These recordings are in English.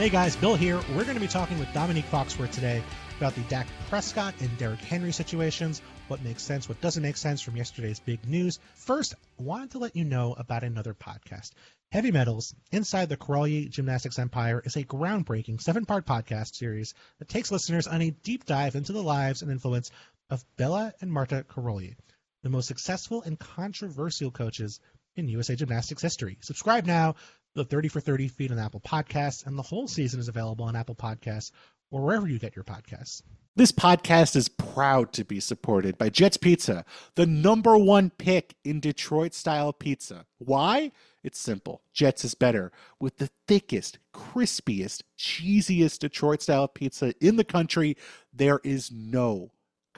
Hey guys, Bill here. We're going to be talking with Domonique Foxworth today about the Dak Prescott and Derrick Henry situations, what makes sense, what doesn't make sense from yesterday's big news. First, wanted to let you know about another podcast. Heavy Metals Inside the Karolyi Gymnastics Empire is a groundbreaking seven part podcast series that takes listeners on a deep dive into the lives and influence of Bela and Marta Karolyi, the most successful and controversial coaches in USA Gymnastics history. Subscribe now the 30 for 30 feed on Apple Podcasts, and the whole season is available on Apple Podcasts or wherever you get your podcasts. This podcast is proud to be supported by Jets Pizza, the number one pick in Detroit style pizza. Why? It's simple. Jets is better with the thickest, crispiest, cheesiest Detroit style pizza in the country. There is no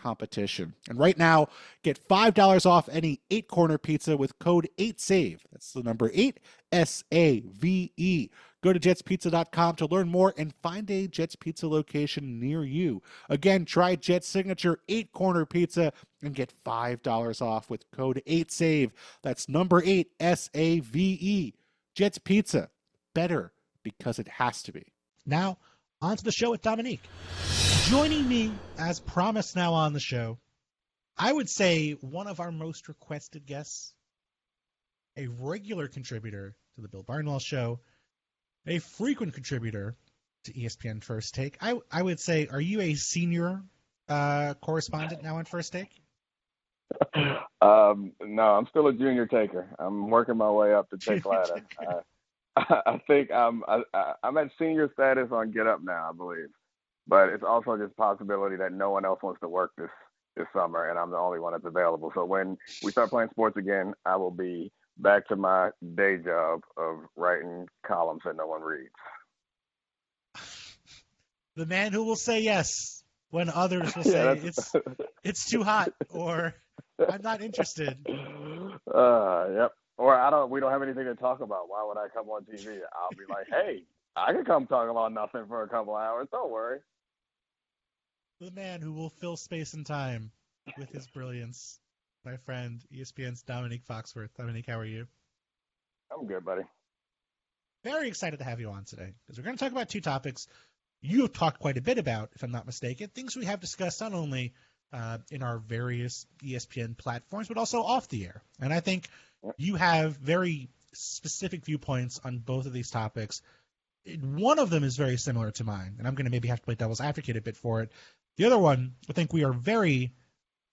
competition. And right now, get $5 off any eight corner pizza with code 8SAVE. That's the number 8 S A V E. Go to jetspizza.com to learn more and find a Jets Pizza location near you. Again, try Jet's signature eight corner pizza and get $5 off with code 8SAVE. That's number 8 S A V E. Jets Pizza. Better because it has to be. Now, on to the show with Domonique. Joining me, as promised now on the show, I would say one of our most requested guests, a regular contributor to the Bill Barnwell Show, a frequent contributor to ESPN First Take. I, I would say, are you a senior uh, correspondent now on First Take? Um, no, I'm still a junior taker. I'm working my way up the take ladder. I, I think I'm I, I'm at senior status on Get Up now, I believe. But it's also just possibility that no one else wants to work this this summer, and I'm the only one that's available. So when we start playing sports again, I will be back to my day job of writing columns that no one reads. The man who will say yes when others will say yeah, it's it's too hot or I'm not interested. Uh, yep. Or I don't. We don't have anything to talk about. Why would I come on TV? I'll be like, hey, I can come talk about nothing for a couple hours. Don't worry. The man who will fill space and time with his brilliance, my friend, ESPN's Domonique Foxworth. Domonique, how are you? I'm good, buddy. Very excited to have you on today because we're going to talk about two topics you have talked quite a bit about, if I'm not mistaken, things we have discussed not only uh, in our various ESPN platforms, but also off the air. And I think you have very specific viewpoints on both of these topics. One of them is very similar to mine, and I'm going to maybe have to play devil's advocate a bit for it. The other one, I think we are very,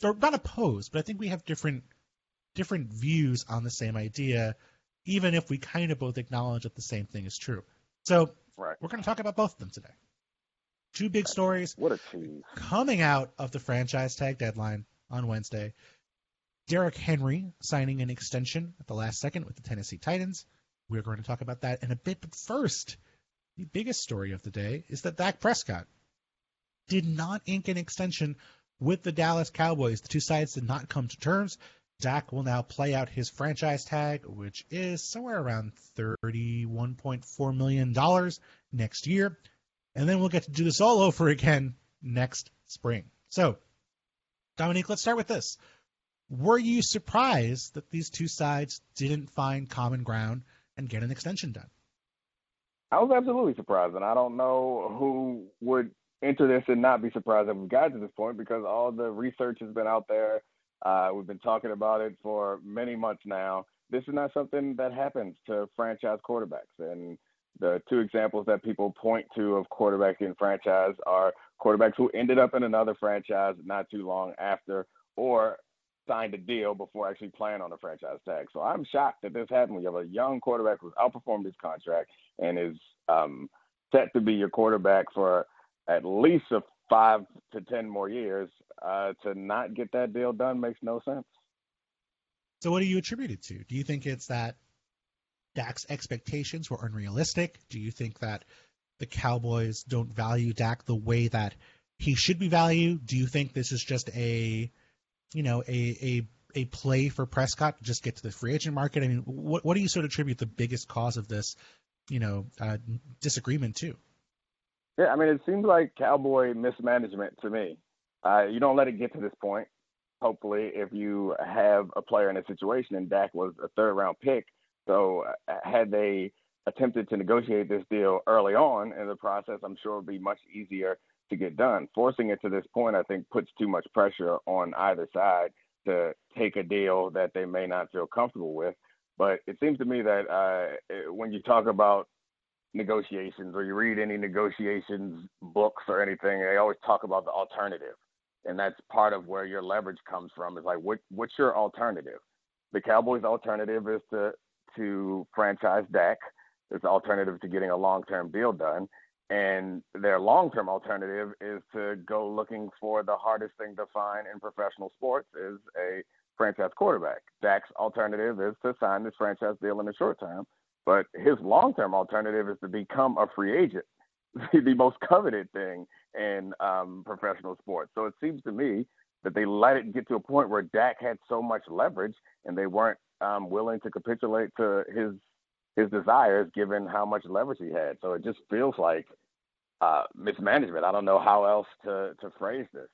or not opposed, but I think we have different different views on the same idea, even if we kind of both acknowledge that the same thing is true. So right. we're going to talk about both of them today. Two big stories. What a tease. Coming out of the franchise tag deadline on Wednesday. Derrick Henry signing an extension at the last second with the Tennessee Titans. We're going to talk about that in a bit. But first, the biggest story of the day is that Dak Prescott did not ink an extension with the Dallas Cowboys. The two sides did not come to terms. Dak will now play out his franchise tag, which is somewhere around $31.4 million next year and then we'll get to do this all over again next spring. So, Domonique, let's start with this. Were you surprised that these two sides didn't find common ground and get an extension done? I was absolutely surprised, and I don't know who would enter this and not be surprised that we've got to this point because all the research has been out there. Uh, we've been talking about it for many months now. This is not something that happens to franchise quarterbacks, and the two examples that people point to of quarterbacks in franchise are quarterbacks who ended up in another franchise not too long after or signed a deal before actually playing on the franchise tag. So I'm shocked that this happened. We have a young quarterback who's outperformed his contract and is um, set to be your quarterback for at least a five to ten more years. Uh, to not get that deal done makes no sense. So what do you attribute it to? Do you think it's that Dak's expectations were unrealistic? Do you think that the Cowboys don't value Dak the way that he should be valued? Do you think this is just a, you know, a a a play for Prescott to just get to the free agent market? I mean, what what do you sort of attribute the biggest cause of this, you know, uh, disagreement to? Yeah, I mean, it seems like Cowboy mismanagement to me. Uh, you don't let it get to this point. Hopefully, if you have a player in a situation, and Dak was a third round pick, so uh, had they attempted to negotiate this deal early on in the process, I'm sure it would be much easier to get done. Forcing it to this point, I think, puts too much pressure on either side to take a deal that they may not feel comfortable with. But it seems to me that uh, when you talk about negotiations or you read any negotiations books or anything, they always talk about the alternative. And that's part of where your leverage comes from is like, what, what's your alternative? The Cowboys' alternative is to, to franchise Dak. It's the alternative to getting a long term deal done. And their long term alternative is to go looking for the hardest thing to find in professional sports is a franchise quarterback. Dak's alternative is to sign this franchise deal in the short term, but his long term alternative is to become a free agent, the most coveted thing in um, professional sports. So it seems to me that they let it get to a point where Dak had so much leverage and they weren't um, willing to capitulate to his his desires given how much leverage he had. So it just feels like uh, mismanagement. I don't know how else to, to phrase this.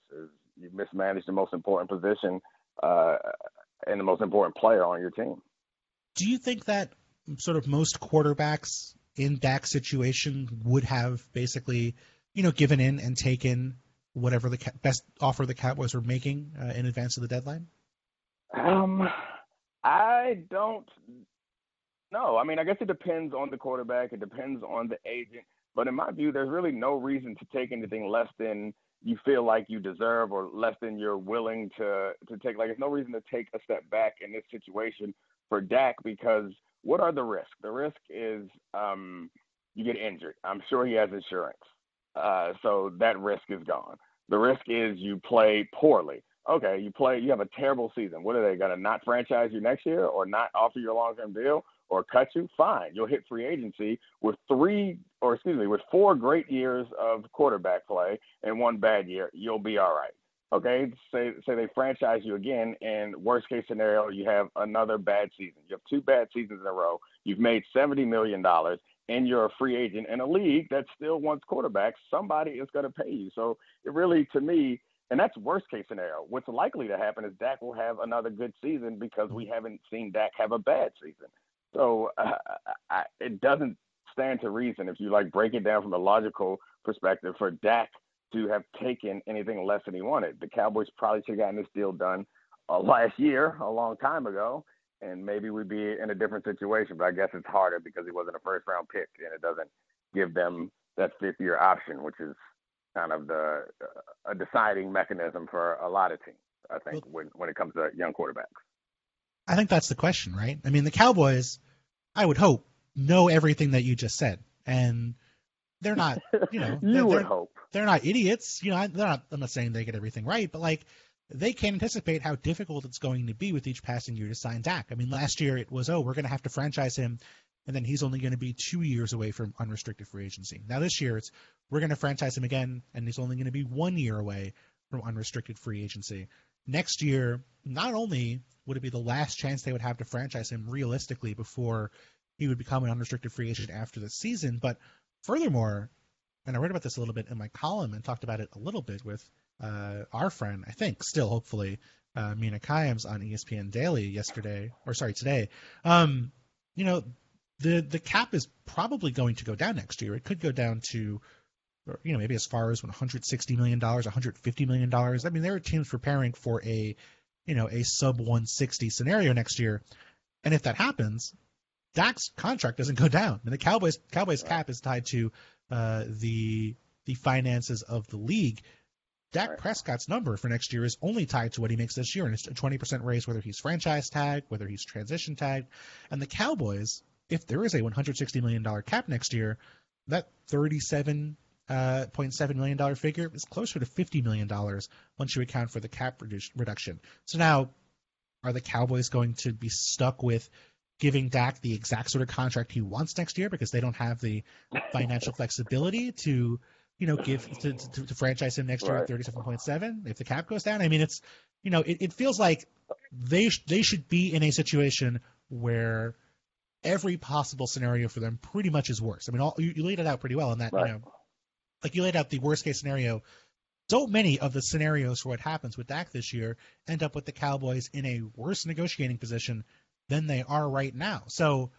You mismanaged the most important position uh, and the most important player on your team. Do you think that sort of most quarterbacks in Dak's situation would have basically, you know, given in and taken whatever the best offer the Cowboys were making uh, in advance of the deadline? Um, I don't know. I mean, I guess it depends on the quarterback. It depends on the agent. But in my view, there's really no reason to take anything less than you feel like you deserve or less than you're willing to to take. Like, there's no reason to take a step back in this situation for Dak because what are the risks? The risk is um, you get injured. I'm sure he has insurance, uh, so that risk is gone. The risk is you play poorly. Okay, you play, you have a terrible season. What are they going to not franchise you next year or not offer you a long term deal? or cut you, fine. You'll hit free agency with three, or excuse me, with four great years of quarterback play and one bad year. You'll be all right. Okay, say say they franchise you again, and worst case scenario, you have another bad season. You have two bad seasons in a row. You've made seventy million dollars, and you're a free agent in a league that still wants quarterbacks. Somebody is going to pay you. So it really, to me, and that's worst case scenario. What's likely to happen is Dak will have another good season because we haven't seen Dak have a bad season. So uh, I, it doesn't stand to reason if you like break it down from a logical perspective for Dak to have taken anything less than he wanted. The Cowboys probably should have gotten this deal done uh, last year, a long time ago, and maybe we'd be in a different situation. But I guess it's harder because he wasn't a first round pick, and it doesn't give them that fifth year option, which is kind of the uh, a deciding mechanism for a lot of teams. I think well, when when it comes to young quarterbacks. I think that's the question, right? I mean, the Cowboys, I would hope, know everything that you just said, and they're not, you know, you they're, would they're, hope they're not idiots. You know, they're not. I'm not saying they get everything right, but like they can anticipate how difficult it's going to be with each passing year to sign Dak. I mean, last year it was, oh, we're going to have to franchise him, and then he's only going to be two years away from unrestricted free agency. Now this year it's we're going to franchise him again, and he's only going to be one year away from unrestricted free agency. Next year, not only would it be the last chance they would have to franchise him realistically before he would become an unrestricted free agent after the season, but furthermore, and I read about this a little bit in my column and talked about it a little bit with uh, our friend, I think, still hopefully, uh, Mina Kimes on ESPN Daily yesterday, or sorry, today. Um, you know, the the cap is probably going to go down next year. It could go down to you know, maybe as far as 160 million dollars, 150 million dollars. I mean, there are teams preparing for a, you know, a sub 160 scenario next year, and if that happens, Dak's contract doesn't go down. And the Cowboys Cowboys cap is tied to uh, the the finances of the league. Dak right. Prescott's number for next year is only tied to what he makes this year, and it's a 20% raise whether he's franchise tagged, whether he's transition tagged. And the Cowboys, if there is a 160 million dollar cap next year, that 37 uh, $0.7 million figure is closer to $50 million once you account for the cap redu- reduction. So now, are the Cowboys going to be stuck with giving Dak the exact sort of contract he wants next year because they don't have the financial flexibility to, you know, give to, to, to franchise him next year at 37.7 if the cap goes down? I mean, it's, you know, it, it feels like they they should be in a situation where every possible scenario for them pretty much is worse. I mean, all, you, you laid it out pretty well in that, right. you know, like you laid out the worst case scenario. So many of the scenarios for what happens with Dak this year end up with the Cowboys in a worse negotiating position than they are right now. So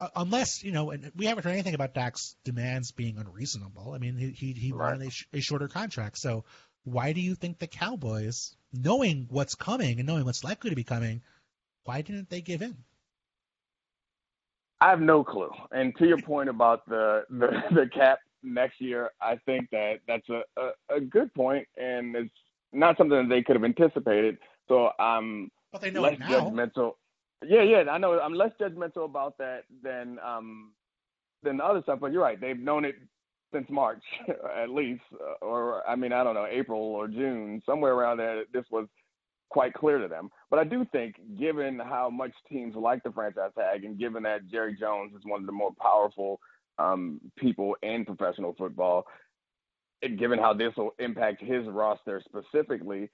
uh, unless you know, and we haven't heard anything about Dak's demands being unreasonable. I mean, he he, he Right. wanted a, sh- a shorter contract. So why do you think the Cowboys, knowing what's coming and knowing what's likely to be coming, why didn't they give in? I have no clue. And to your point about the the, the cap next year, I think that that's a, a, a good point, and it's not something that they could have anticipated. So I'm But they know less judgmental. Yeah, yeah, I know. I'm less judgmental about that than um than the other stuff. But you're right; they've known it since March, at least, or I mean, I don't know, April or June, somewhere around there. This was quite clear to them. But I do think, given how much teams like the franchise tag, and given that Jerry Jones is one of the more powerful um, people in professional football, and given how this will impact his roster specifically,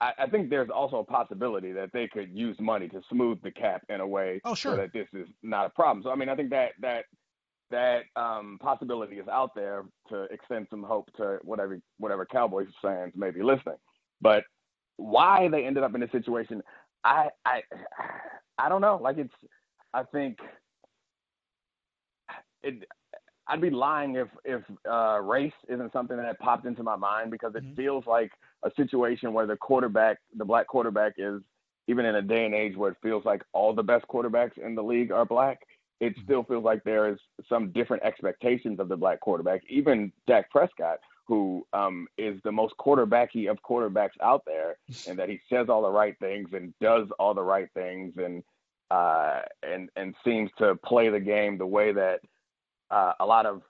I, I think there's also a possibility that they could use money to smooth the cap in a way Oh, sure. so that this is not a problem. So I mean, I think that that that um, possibility is out there to extend some hope to whatever whatever Cowboys fans may be listening. But why they ended up in this situation, I I I don't know. Like it's, I think it. I'd be lying if if uh, race isn't something that popped into my mind because it Mhm. feels like a situation where the quarterback, the black quarterback, is even in a day and age where it feels like all the best quarterbacks in the league are black. It Mhm. still feels like there is some different expectations of the black quarterback. Even Dak Prescott, who um, is the most quarterbacky of quarterbacks out there, and that he says all the right things and does all the right things and uh, and and seems to play the game the way that uh, a lot of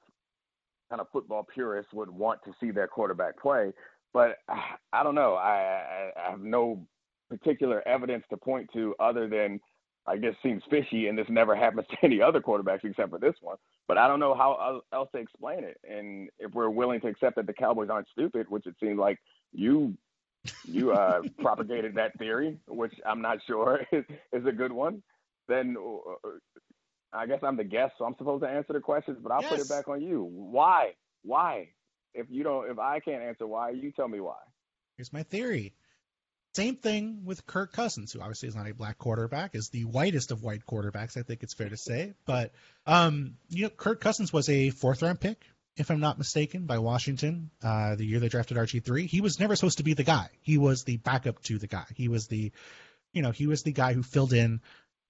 kind of football purists would want to see their quarterback play. But I don't know. I, I, I have no particular evidence to point to other than I guess seems fishy, and this never happens to any other quarterbacks except for this one. But I don't know how else to explain it. And if we're willing to accept that the Cowboys aren't stupid, which it seems like you you uh, propagated that theory, which I'm not sure is, is a good one, then uh, I guess I'm the guest, so I'm supposed to answer the questions. But I'll put it back on you. Why? Why? If you don't, if I can't answer why, you tell me why. Here's my theory. Same thing with Kirk Cousins, who obviously is not a black quarterback, is the whitest of white quarterbacks, I think it's fair to say. But um, you know, Kirk Cousins was a fourth round pick, if I'm not mistaken, by Washington, uh, the year they drafted RG three. He was never supposed to be the guy. He was the backup to the guy. He was the you know, he was the guy who filled in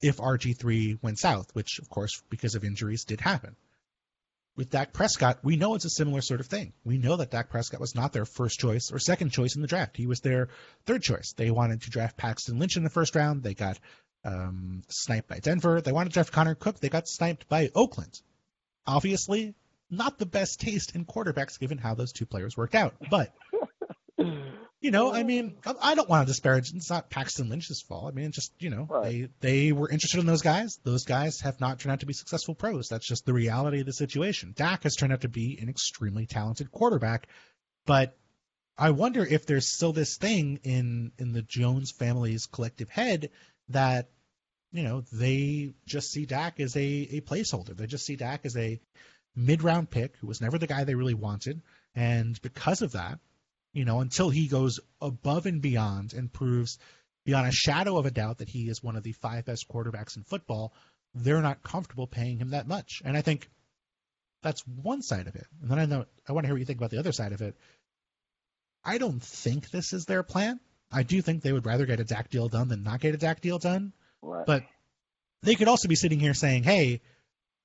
if RG three went south, which of course, because of injuries, did happen. With Dak Prescott, we know it's a similar sort of thing. We know that Dak Prescott was not their first choice or second choice in the draft. He was their third choice. They wanted to draft Paxton Lynch in the first round. They got um, sniped by Denver. They wanted to draft Connor Cook. They got sniped by Oakland. Obviously, not the best taste in quarterbacks given how those two players worked out. But you know, I mean, I- don't want to disparage. It's not Paxton Lynch's fault. I mean, it's just you know, Right. they they were interested in those guys. Those guys have not turned out to be successful pros. That's just the reality of the situation. Dak has turned out to be an extremely talented quarterback, but I wonder if there's still this thing in in the Jones family's collective head that you know they just see Dak as a a placeholder. They just see Dak as a mid round pick who was never the guy they really wanted, and because of that, you know, until he goes above and beyond and proves beyond a shadow of a doubt that he is one of the five best quarterbacks in football, they're not comfortable paying him that much. And I think that's one side of it. And then I know I want to hear what you think about the other side of it. I don't think this is their plan. I do think they would rather get a Dak deal done than not get a Dak deal done. Right. But they could also be sitting here saying, "Hey,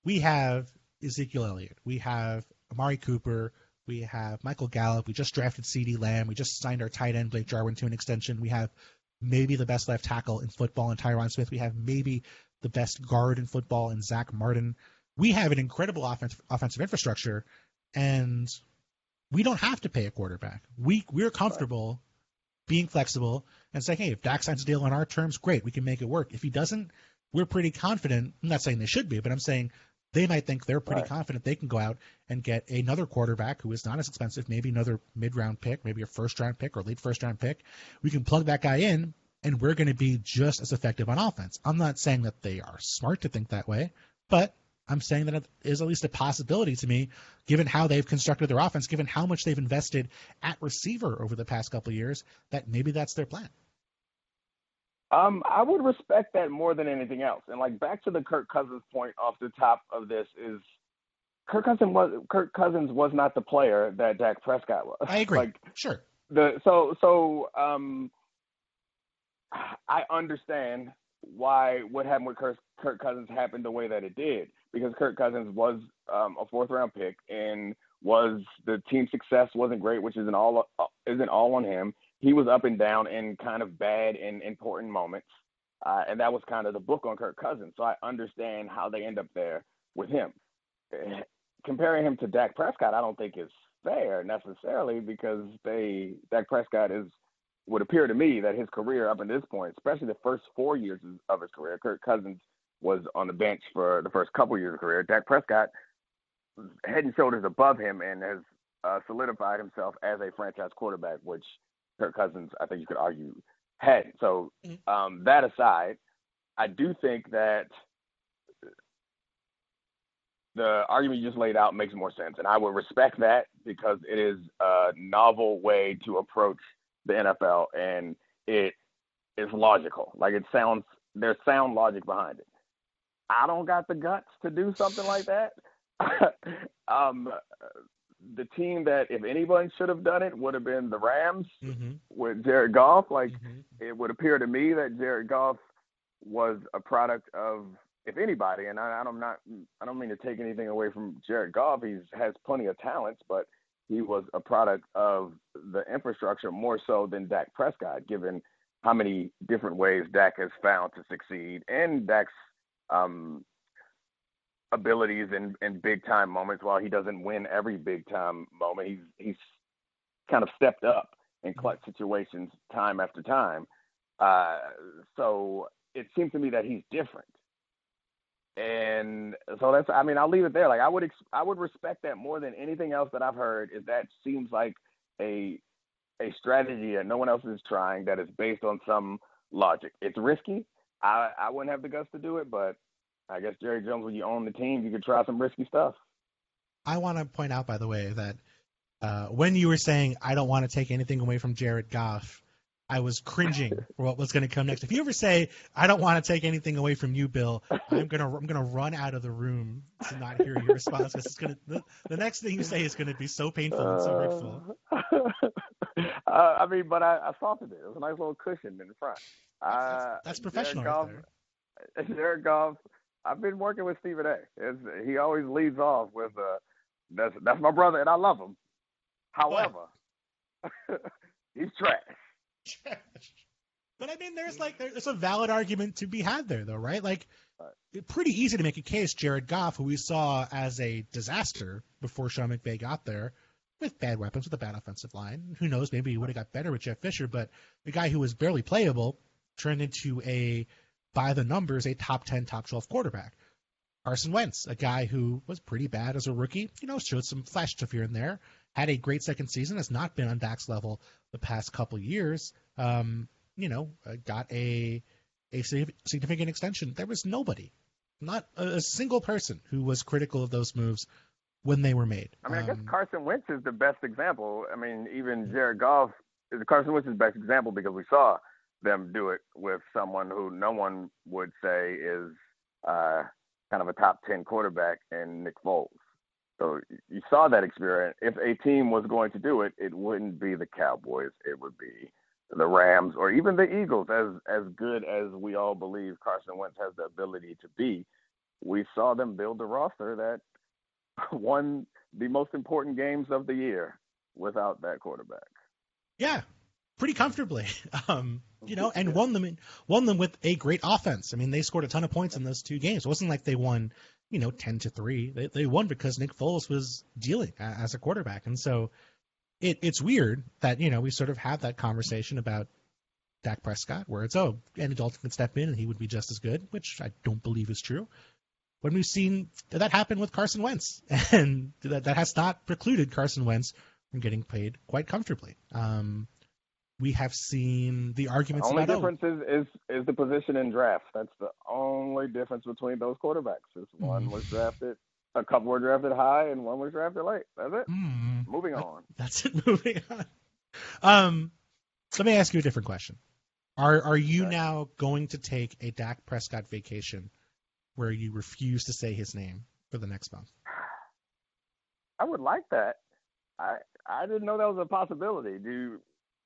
we have Ezekiel Elliott, we have Amari Cooper, we have Michael Gallup, we just drafted CeeDee Lamb, we just signed our tight end Blake Jarwin to an extension, we have maybe the best left tackle in football in Tyron Smith, we have maybe the best guard in football in Zack Martin. We have an incredible offensive offensive infrastructure, and we don't have to pay a quarterback. We we're comfortable." Being flexible and saying, hey, if Dak signs a deal on our terms, great, we can make it work. If he doesn't, we're pretty confident. I'm not saying they should be, but I'm saying they might think they're pretty Right. confident they can go out and get another quarterback who is not as expensive, maybe another mid round pick, maybe a first round pick or late first round pick. We can plug that guy in and we're going to be just as effective on offense. I'm not saying that they are smart to think that way, but I'm saying that it is at least a possibility to me, given how they've constructed their offense, given how much they've invested at receiver over the past couple of years, that maybe that's their plan. Um, I would respect that more than anything else. And like back to the Kirk Cousins point off the top of this is Kirk Cousins was Kirk Cousins was not the player that Dak Prescott was. I agree. Like sure. the so so um I understand why what happened with Kirk, Kirk Cousins happened the way that it did because Kirk Cousins was um, a fourth round pick and was the team success wasn't great, which isn't all uh, isn't all on him. He was up and down in kind of bad and important moments, uh, and that was kind of the book on Kirk Cousins. So I understand how they end up there with him. Comparing him to Dak Prescott, I don't think is fair necessarily because they Dak Prescott is would appear to me that his career up to this point, especially the first four years of his career, Kirk Cousins was on the bench for the first couple years of career. Dak Prescott head and shoulders above him and has uh, solidified himself as a franchise quarterback, which Kirk Cousins, I think you could argue, had. So Mm-hmm. um, that aside, I do think that the argument you just laid out makes more sense, and I would respect that because it is a novel way to approach the NFL, and it is logical. Like it sounds, there's sound logic behind it. I don't got the guts to do something like that. um, the team that, if anyone should have done it, would have been the Rams Mm-hmm. with Jared Goff. Like Mm-hmm. it would appear to me that Jared Goff was a product of, if anybody, and I, I'm not, I don't mean to take anything away from Jared Goff. He has plenty of talents, but he was a product of the infrastructure more so than Dak Prescott, given how many different ways Dak has found to succeed and Dak's um, abilities in, in big time moments. While he doesn't win every big time moment, he's he's kind of stepped up in clutch situations time after time. Uh, so it seems to me that he's different. And so that's, I mean, I'll leave it there. Like I would, ex- I would respect that more than anything else that I've heard. Is that seems like a a strategy that no one else is trying that is based on some logic. It's risky. I I wouldn't have the guts to do it, but I guess Jerry Jones, when you own the team, you could try some risky stuff. I want to point out, by the way, that uh, when you were saying I don't want to take anything away from Jared Goff, I was cringing for what was going to come next. If you ever say I don't want to take anything away from you, Bill, I'm gonna I'm gonna run out of the room to not hear your response. Because it's gonna the, the next thing you say is gonna be so painful and so hurtful. uh, I mean, but I, I softened it. It was a nice little cushion in the front. That's, Uh, that's professional Jared right Goff, there. Jared Goff. I've been working with Stephen A. It's, he always leads off with, uh, "That's that's my brother, and I love him." However, he's trash. But I mean, there's like there's a valid argument to be had there, though, right? Like, it's pretty easy to make a case. Jared Goff, who we saw as a disaster before Sean McVay got there, with bad weapons, with a bad offensive line. Who knows? Maybe he would have got better with Jeff Fisher. But the guy who was barely playable turned into a, by the numbers, a top ten, top twelve quarterback. Carson Wentz, a guy who was pretty bad as a rookie, you know, showed some flash stuff here and there, had a great second season, has not been on Dak's level the past couple years. Um, you know, uh, got a a significant extension. There was nobody, not a, a single person who was critical of those moves when they were made. I mean, I guess Um, Carson Wentz is the best example. I mean, even Jared Goff Carson Wentz is the best example because we saw them do it with someone who no one would say is uh, kind of a top ten quarterback in Nick Foles. So you saw that experience. If a team was going to do it, it wouldn't be the Cowboys. It would be the Rams or even the Eagles. As as good as we all believe Carson Wentz has the ability to be, we saw them build a roster that won the most important games of the year without that quarterback. Yeah, pretty comfortably. Um, you know, and won them in, won them with a great offense. I mean, they scored a ton of points in those two games. It wasn't like they won, you know, ten to three. They they won because Nick Foles was dealing as a quarterback, and so it it's weird that you know we sort of have that conversation about Dak Prescott, where it's oh, Andy Dalton could step in and he would be just as good, which I don't believe is true. When we've seen that happen with Carson Wentz, and that that has not precluded Carson Wentz from getting paid quite comfortably. Um, we have seen the arguments. The only oh, difference is, is is the position in draft. That's the only difference between those quarterbacks. Is one Mhm. was drafted, a couple were drafted high, and one was drafted late. That's it. hmm, Moving on. that's it. Moving on. Um, let me ask you a different question. Are are you Okay. now going to take a Dak Prescott vacation where you refuse to say his name for the next month? I would like that. I I didn't know that was a possibility. Do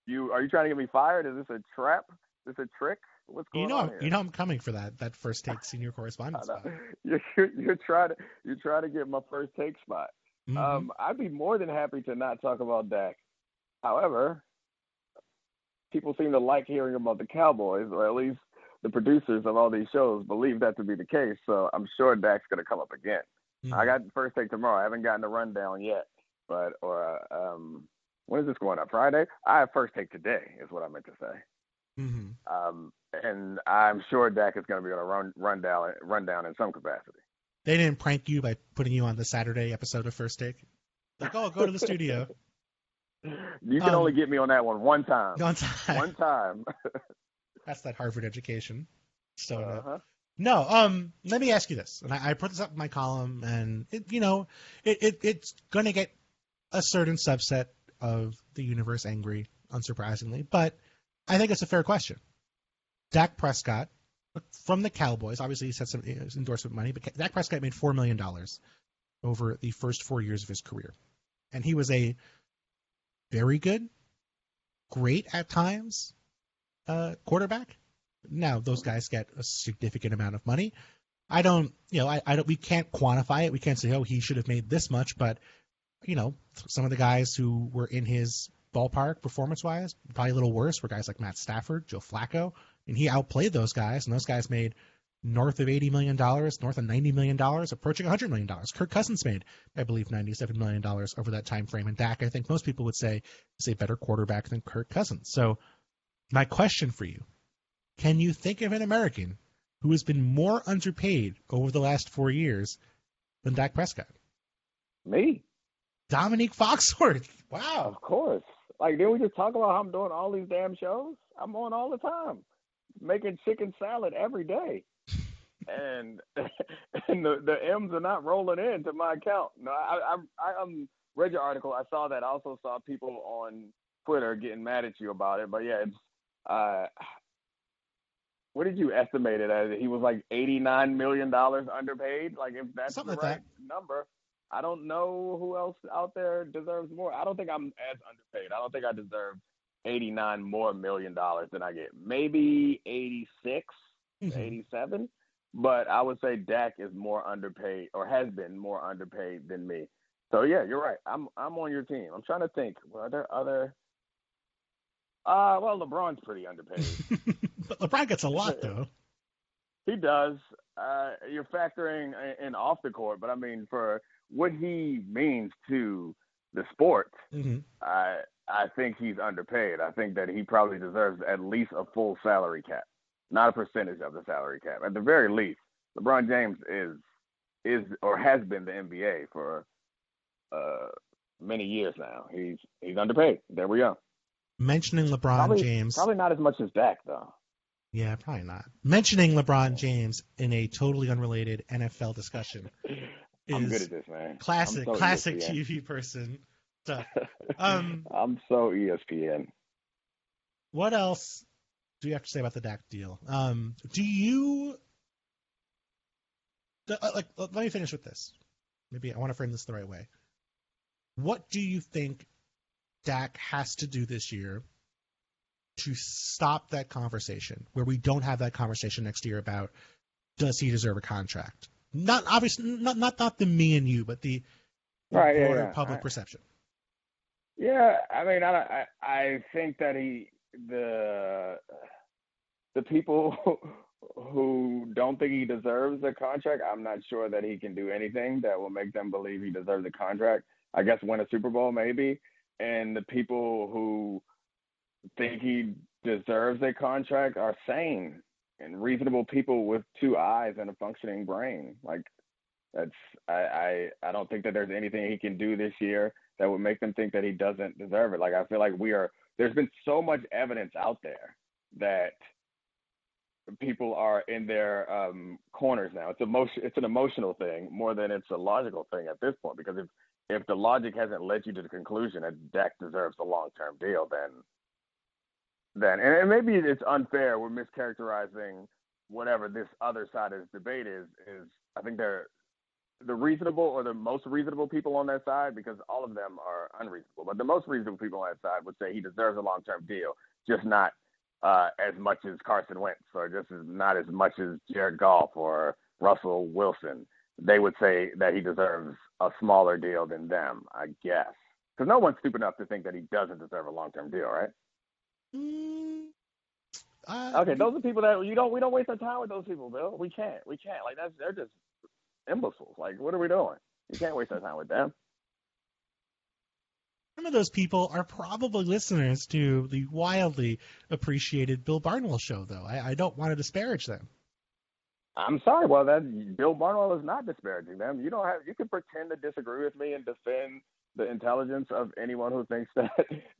you, are you trying to get me fired? Is this a trap? Is this a trick? What's going You know, on here? you know, I'm coming for that that first take senior I correspondent spot. You're, you're you're trying to you're trying to get my first take spot. Mhm. Um, I'd be more than happy to not talk about Dak. However, people seem to like hearing about the Cowboys, or at least the producers of all these shows believe that to be the case. So I'm sure Dak's going to come up again. Mhm. I got the first take tomorrow. I haven't gotten the rundown yet, but or uh, um, when is this going up? Friday? I have first take today, is what I meant to say. Mhm. Um, and I'm sure Dak is going to be on a run rundown rundown in some capacity. They didn't prank you by putting you on the Saturday episode of First Take. Like, oh, go to the studio. You can Um, only get me on that one one time. One time. One time. That's that Harvard education. So no. Uh-huh. No, um, let me ask you this, and I, I put this up in my column, and it, you know, it, it it's going to get a certain subset of the universe angry, unsurprisingly, but I think it's a fair question. Dak Prescott from the Cowboys, obviously he's had some endorsement money, but Dak Prescott made four million dollars over the first four years of his career, and he was a very good, great at times, uh, quarterback. Now those guys get a significant amount of money. I don't, you know, I, I don't. We can't quantify it. We can't say, oh, he should have made this much. But you know, some of the guys who were in his ballpark performance-wise, probably a little worse, were guys like Matt Stafford, Joe Flacco, and he outplayed those guys. And those guys made north of eighty million dollars, north of ninety million dollars, approaching hundred million dollars. Kirk Cousins made, I believe, ninety-seven million dollars over that time frame. And Dak, I think most people would say, is a better quarterback than Kirk Cousins. So, my question for you can you think of an American who has been more underpaid over the last four years than Dak Prescott? Me, Domonique Foxworth. Wow. of course. Like, didn't we just talk about how I'm doing all these damn shows? I'm on all the time, making chicken salad every day, and and the the M's are not rolling in to my account. No, I I I um read your article. I saw that. I also saw people on Twitter getting mad at you about it. But yeah, it's uh. What did you estimate it as? He was like eighty-nine million dollars underpaid. Like if that's Something the like right number, I don't know who else out there deserves more. I don't think I'm as underpaid. I don't think I deserve 89 more million dollars than I get. Maybe 86, Mhm. 87. But I would say Dak is more underpaid or has been more underpaid than me. So yeah, you're right. I'm I'm on your team. I'm trying to think. Are there other uh well LeBron's pretty underpaid. but LeBron gets a lot though. He does. Uh, you're factoring in off the court, but I mean, for what he means to the sport, hmm I I think he's underpaid. I think that he probably deserves at least a full salary cap, not a percentage of the salary cap. At the very least, LeBron James is is or has been the NBA for uh, many years now. He's he's underpaid. There we go. Mentioning LeBron Probably- James. Probably not as much as Dak though. Yeah, probably not. Mentioning LeBron James in a totally unrelated NFL discussion I'm good is at this, man. classic, so classic ESPN. TV person stuff. Um, I'm so ESPN. what else do you have to say about the Dak deal? Um, do you uh, like? Let me finish with this. Maybe I want to frame this the right way. What do you think Dak has to do this year to stop that conversation, where we don't have that conversation next year about does he deserve a contract? Not obviously, not not not the me and you, but the, the Right, yeah, yeah. public I- perception. Yeah, I mean, I, I I think that he the the people who don't think he deserves a contract, I'm not sure that he can do anything that will make them believe he deserves a contract. I guess win a Super Bowl maybe, and the people who think he deserves a contract are sane and reasonable people with two eyes and a functioning brain. Like that's I I, I don't think that there's anything he can do this year that would make them think that he doesn't deserve it. Like I feel like we are there's been so much evidence out there that people are in their um, corners now. It's emotion it's an emotional thing more than it's a logical thing at this point because if if the logic hasn't led you to the conclusion that Dak deserves a long term deal, then then, and, and maybe it's unfair. We're mischaracterizing whatever this other side of this debate is. Is I think they're the reasonable or the most reasonable people on that side because all of them are unreasonable. But the most reasonable people on that side would say he deserves a long-term deal, just not uh, as much as Carson Wentz or just as, not as much as Jared Goff or Russell Wilson. They would say that he deserves a smaller deal than them, I guess. Because no one's stupid enough to think that he doesn't deserve a long-term deal, right? Mm, uh, Okay, those are people that you don't. We don't waste our time with those people, Bill. We can't. We can't. Like that's they're just imbeciles. Like what are we doing? You can't waste our time with them. Some of those people are probably listeners to the wildly appreciated Bill Barnwell show, though. I, I don't want to disparage them. I'm sorry. Well, that Bill Barnwell is not disparaging them. You don't have. You can pretend to disagree with me and defend the intelligence of anyone who thinks that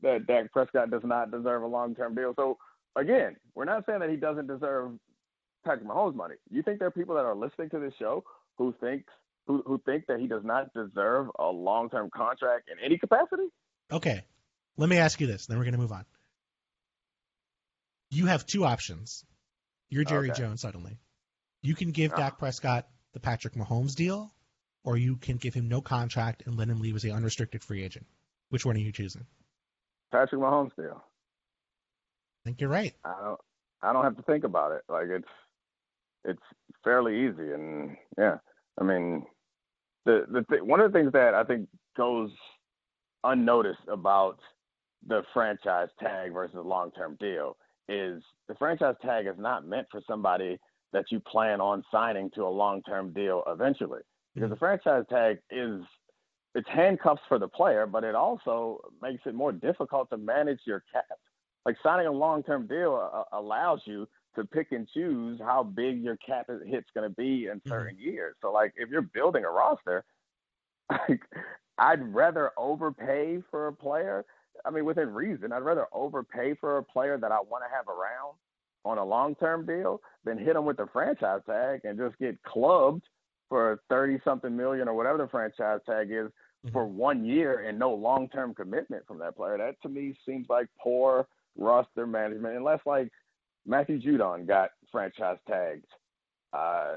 that Dak Prescott does not deserve a long-term deal. So again, we're not saying that he doesn't deserve Patrick Mahomes money. You think there are people that are listening to this show who thinks who who think that he does not deserve a long-term contract in any capacity? Okay, let me ask you this, then we're going to move on. You have two options. You're Jerry Okay. Jones suddenly. You can give Ah. Dak Prescott the Patrick Mahomes deal, or you can give him no contract and let him leave as an unrestricted free agent. Which one are you choosing? Patrick Mahomes deal. I think you're right. I don't I don't have to think about it. Like it's it's fairly easy and yeah. I mean the the th- one of the things that I think goes unnoticed about the franchise tag versus a long term deal is the franchise tag is not meant for somebody that you plan on signing to a long term deal eventually. Because the franchise tag is it's handcuffs for the player, but it also makes it more difficult to manage your cap. Like signing a long term deal uh, allows you to pick and choose how big your cap hit's going to be in certain years. So like if you're building a roster, like, I'd rather overpay for a player. I mean, within reason, I'd rather overpay for a player that I want to have around on a long term deal than hit them with the franchise tag and just get clubbed for 30 something million or whatever the franchise tag is for one year and no long term commitment from that player. That to me seems like poor roster management, unless like Matthew Judon got franchise tagged uh,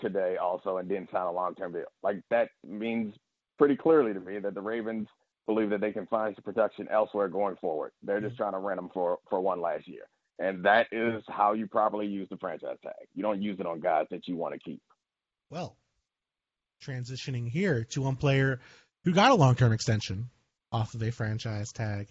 today also and didn't sign a long term deal. Like that means pretty clearly to me that the Ravens believe that they can find some production elsewhere going forward. They're just trying to rent them for for one last year. And that is how you properly use the franchise tag. You don't use it on guys that you want to keep. Well, transitioning here to one player who got a long term extension off of a franchise tag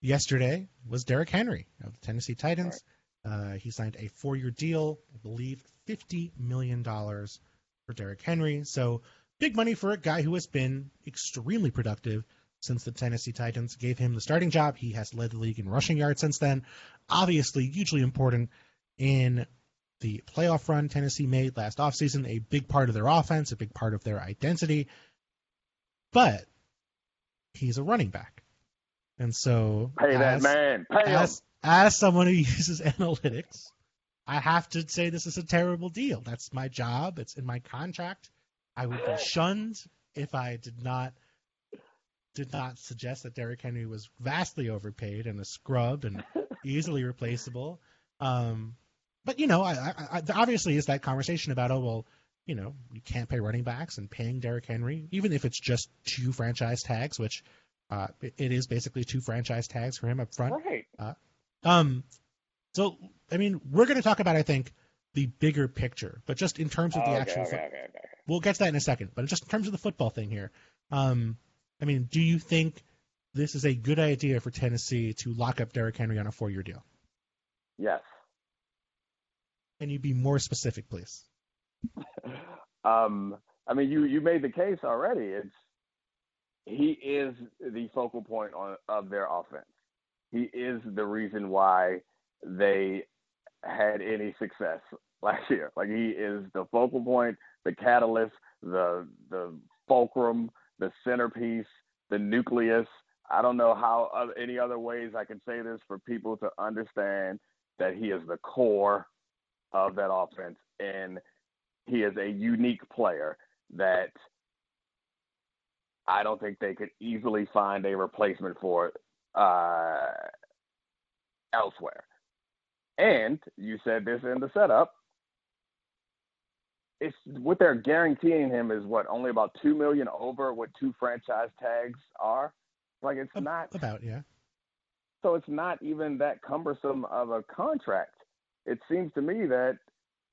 yesterday was Derrick Henry of the Tennessee Titans. Uh, he signed a four year deal, I believe $50 million for Derrick Henry. So big money for a guy who has been extremely productive since the Tennessee Titans gave him the starting job. He has led the league in rushing yards since then. Obviously, hugely important in the playoff run Tennessee made last offseason, a big part of their offense, a big part of their identity. But he's a running back. And so Pay that as- man. Pay him. as, as someone who uses analytics, I have to say this is a terrible deal. That's my job. It's in my contract. I would be shunned if I did not did not suggest that Derrick Henry was vastly overpaid and a scrub and easily replaceable. Um, but you know, I, I, I, obviously is that conversation about oh well, you know, you can't pay running backs and paying Derrick Henry, even if it's just two franchise tags, which uh, it, it is basically two franchise tags for him up front. Right. Um, so I mean, we're going to talk about I think the bigger picture, but just in terms of the okay, actual, okay, fo- okay, okay. we'll get to that in a second. But just in terms of the football thing here, um, I mean, do you think this is a good idea for Tennessee to lock up Derrick Henry on a four-year deal? Yes. Can you be more specific, please? um, I mean, you you made the case already. It's he is the focal point on, of their offense. He is the reason why they had any success last year. Like he is the focal point, the catalyst, the the fulcrum, the centerpiece, the nucleus. I don't know how uh, any other ways I can say this for people to understand that he is the core of that offense and he is a unique player that I don't think they could easily find a replacement for uh, elsewhere. And you said this in the setup. It's what they're guaranteeing him is what only about two million over what two franchise tags are. Like it's not about yeah. So it's not even that cumbersome of a contract. It seems to me that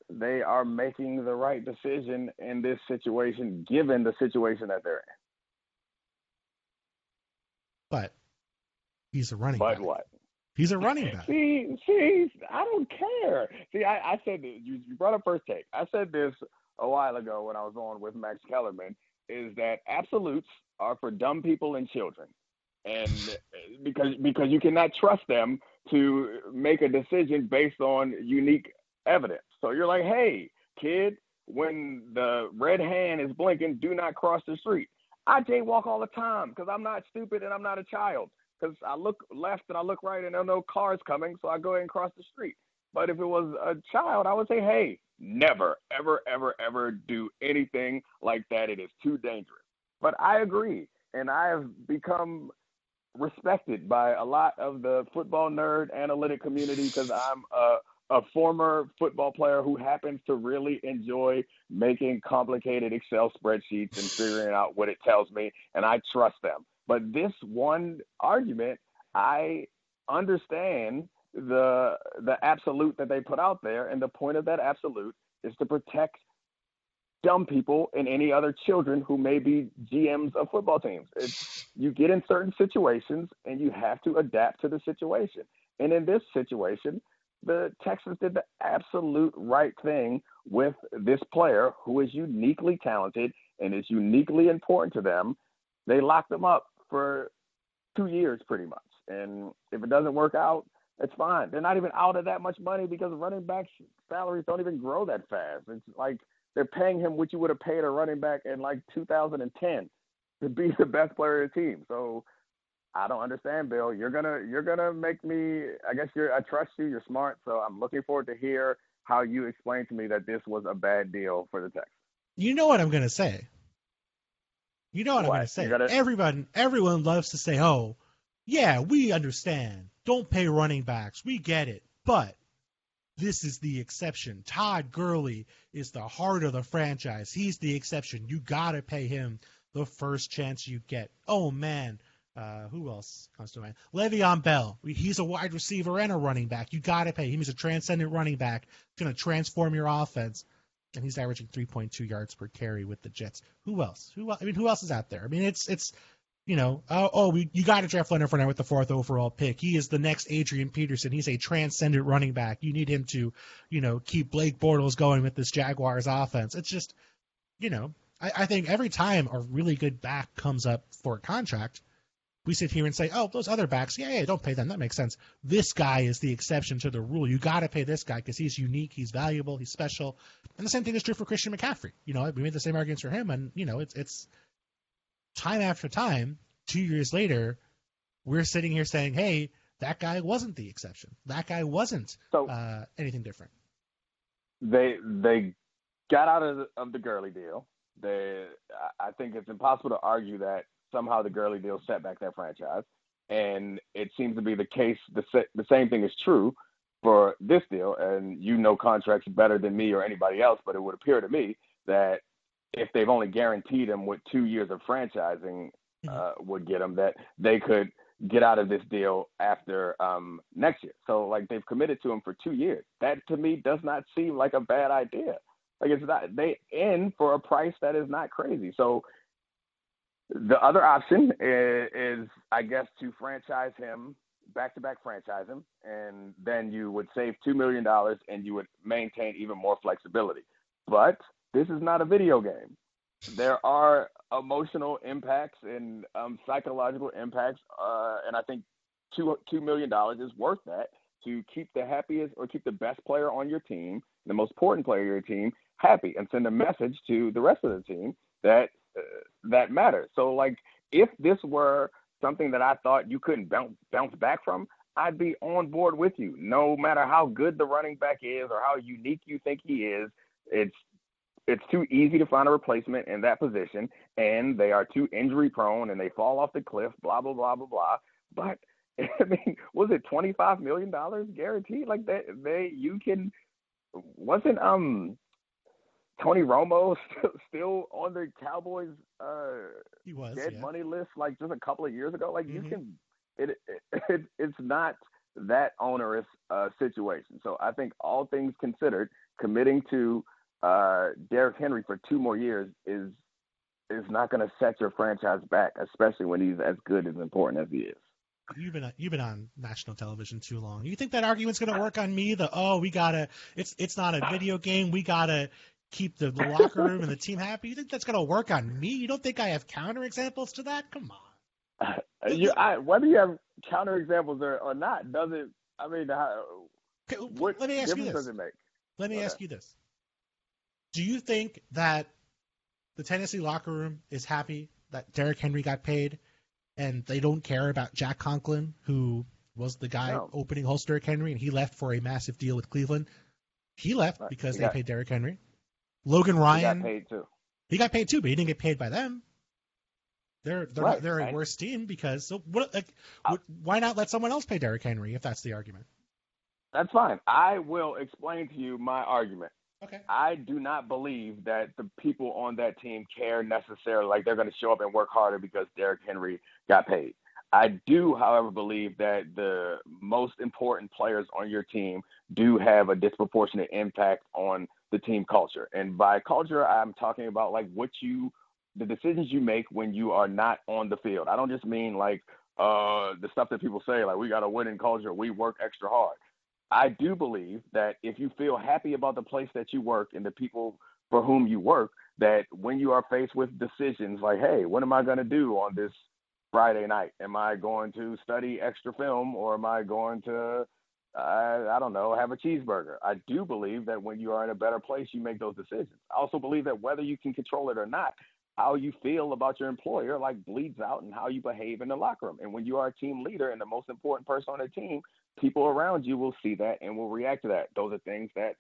they are making the right decision in this situation, given the situation that they're in. But he's a running but back. what? He's a running back. See, see, I don't care. See, I, I said you, you brought up first take. I said this a while ago when I was on with Max Kellerman. Is that absolutes are for dumb people and children, and because because you cannot trust them to make a decision based on unique evidence. So you're like, hey, kid, when the red hand is blinking, do not cross the street. I jaywalk all the time because I'm not stupid and I'm not a child. Because I look left and I look right and there are no cars coming, so I go ahead and cross the street. But if it was a child, I would say, hey, never, ever, ever, ever do anything like that. It is too dangerous. But I agree. And I have become respected by a lot of the football nerd analytic community because I'm a a former football player who happens to really enjoy making complicated Excel spreadsheets and figuring out what it tells me, and I trust them. But this one argument, I understand the the absolute that they put out there, and the point of that absolute is to protect dumb people and any other children who may be GMs of football teams. It's, you get in certain situations and you have to adapt to the situation. And in this situation, the Texans did the absolute right thing with this player who is uniquely talented and is uniquely important to them. They locked him up for two years pretty much. And if it doesn't work out, it's fine. They're not even out of that much money because running back salaries don't even grow that fast. It's like they're paying him what you would have paid a running back in like 2010 to be the best player of the team. So I don't understand, Bill. You're gonna you're gonna make me. I guess you're. I trust you. You're smart. So I'm looking forward to hear how you explain to me that this was a bad deal for the Texans. You know what I'm gonna say. You know what, What? I'm gonna say. Gotta- Everyone, everyone loves to say, "Oh, yeah, we understand. Don't pay running backs. We get it." But this is the exception. Todd Gurley is the heart of the franchise. He's the exception. You gotta pay him the first chance you get. Oh man, uh, who else comes to mind? Le'Veon Bell. He's a wide receiver and a running back. You got to pay him. He's a transcendent running back. He's going to transform your offense. And he's averaging 3.2 yards per carry with the Jets. Who else? Who? I mean, who else is out there? I mean, it's it's you know, oh, oh you got to draft Leonard Fournette with the fourth overall pick. He is the next Adrian Peterson. He's a transcendent running back. You need him to, you know, keep Blake Bortles going with this Jaguars offense. It's just, you know, I, I think every time a really good back comes up for a contract, we sit here and say, oh, those other backs, yeah, yeah, don't pay them. That makes sense. This guy is the exception to the rule. You got to pay this guy because he's unique, he's valuable, he's special. And the same thing is true for Christian McCaffrey. You know, we made the same arguments for him, and you know, it's it's time after time. Two years later, we're sitting here saying, hey, that guy wasn't the exception. That guy wasn't So uh, anything different. they they got out of the, of the Gurley deal. They, I think it's impossible to argue that somehow the Gurley deal set back that franchise, and it seems to be the case. The the same thing is true for this deal, and you know contracts better than me or anybody else, but it would appear to me that if they've only guaranteed him what two years of franchising uh, would get him, that they could get out of this deal after um, next year. So like they've committed to him for two years. That to me does not seem like a bad idea. Like it's not they in for a price that is not crazy. So the other option is, is I guess to franchise him back to back franchise him and then you would save two million dollars and you would maintain even more flexibility. But this is not a video game. There are emotional impacts and um, psychological impacts, uh, and I think two two million dollars is worth that to keep the happiest or keep the best player on your team, the most important player on your team, happy, and send a message to the rest of the team that uh, that matters. So, like, if this were something that I thought you couldn't bounce bounce back from, I'd be on board with you. No matter how good the running back is or how unique you think he is, it's it's too easy to find a replacement in that position, and they are too injury prone and they fall off the cliff. Blah blah blah blah blah. But I mean, was it twenty five million dollars guaranteed? Like that, they you can wasn't um Tony Romo still, still on the Cowboys uh He was. dead yeah. money list like just a couple of years ago? Like Mhm. you can it, it, it it's not that onerous uh situation. So I think all things considered, committing to uh Derrick Henry for two more years is is not going to set your franchise back, especially when he's as good as important as he is. You've been you've been on national television too long. You think that argument's going to work on me? The oh, we gotta it's it's not a video game. We gotta keep the, the locker room and the team happy. You think that's going to work on me? You don't think I have counterexamples to that? Come on. Uh, You, I, whether you have counterexamples or, or not, doesn't I mean, how, Okay, what let me ask you difference this. does it make? Let me Okay. ask you this. Do you think that the Tennessee locker room is happy that Derrick Henry got paid and they don't care about Jack Conklin, who was the guy No. opening host Derrick Henry, and he left for a massive deal with Cleveland? He left because He they got- paid Derrick Henry. Logan Ryan. He got paid too. he got paid too, but he didn't get paid by them. They're they're Right, they're a right. worse team because so what like I- why not let someone else pay Derrick Henry if that's the argument? That's fine. I will explain to you my argument. Okay. I do not believe that the people on that team care necessarily like they're going to show up and work harder because Derrick Henry got paid. I do, however, believe that the most important players on your team do have a disproportionate impact on the team culture. And by culture, I'm talking about like what you, the decisions you make when you are not on the field. I don't just mean like uh, the stuff that people say, like we got a winning culture, we work extra hard. I do believe that if you feel happy about the place that you work and the people for whom you work, that when you are faced with decisions like, hey, what am I going to do on this Friday night? Am I going to study extra film or am I going to, uh, I don't know, have a cheeseburger? I do believe that when you are in a better place, you make those decisions. I also believe that whether you can control it or not, how you feel about your employer like bleeds out in how you behave in the locker room. And when you are a team leader and the most important person on the team, people around you will see that and will react to that. Those are things that